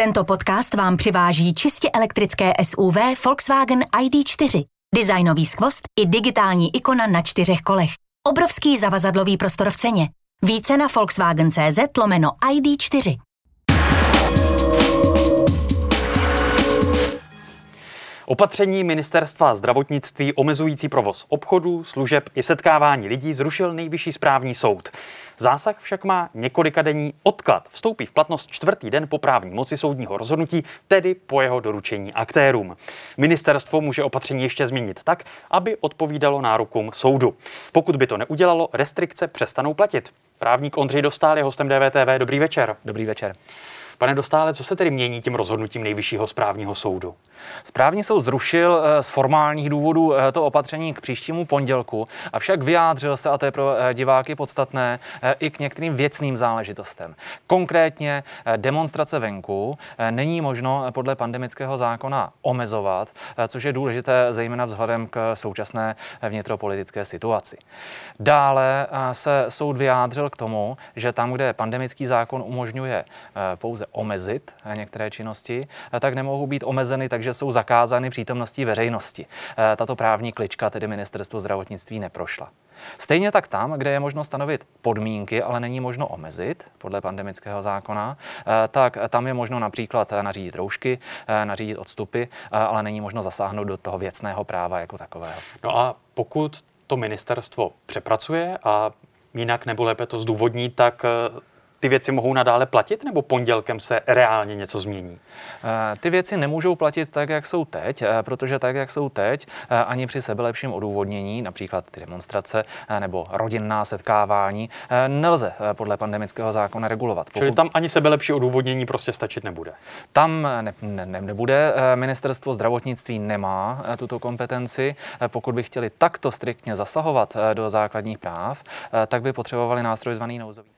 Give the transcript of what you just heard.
Tento podcast vám přiváží čistě elektrické SUV Volkswagen ID4. Designový skvost i digitální ikona na čtyřech kolech. Obrovský zavazadlový prostor v ceně. Více na Volkswagen.cz lomeno ID4. Opatření ministerstva zdravotnictví omezující provoz obchodů, služeb i setkávání lidí zrušil nejvyšší správní soud. Zásah však má několika denní odklad. Vstoupí v platnost čtvrtý den po právní moci soudního rozhodnutí, tedy po jeho doručení aktérům. Ministerstvo může opatření ještě změnit tak, aby odpovídalo nárokům soudu. Pokud by to neudělalo, restrikce přestanou platit. Právník Ondřej Dostál je hostem DVTV. Dobrý večer. Dobrý večer. Pane Dostále, co se tedy mění tím rozhodnutím nejvyššího správního soudu? Správní soud zrušil eh, z formálních důvodů eh, to opatření k příštímu pondělku, avšak vyjádřil se, a to je pro eh, diváky podstatné, i k některým věcným záležitostem. Konkrétně demonstrace venku není možno podle pandemického zákona omezovat, což je důležité zejména vzhledem k současné vnitropolitické situaci. Dále se soud vyjádřil k tomu, že tam, kde pandemický zákon umožňuje pouze omezit některé činnosti, tak nemohou být omezeny, takže jsou zakázány přítomností veřejnosti. Tato právní klička tedy ministerstvo zdravotnictví neprošla. Stejně tak tam, kde je možno stanovit podmínky, ale není možno omezit podle pandemického zákona, tak tam je možno například nařídit roušky, nařídit odstupy, ale není možno zasáhnout do toho věcného práva jako takového. No a pokud to ministerstvo přepracuje a jinak nebo lépe to zdůvodní, tak ty věci mohou nadále platit, nebo pondělkem se reálně něco změní? Eh, ty věci nemůžou platit tak, jak jsou teď, eh, protože tak, jak jsou teď, eh, ani při sebelepším odůvodnění, například ty demonstrace nebo rodinná setkávání, nelze podle pandemického zákona regulovat. Pokud... Čili tam ani sebelepší odůvodnění prostě stačit nebude? Tam ne, ne, nebude. Ministerstvo zdravotnictví nemá tuto kompetenci. Pokud by chtěli takto striktně zasahovat do základních práv, tak by potřebovali nástroj zvaný nouzový.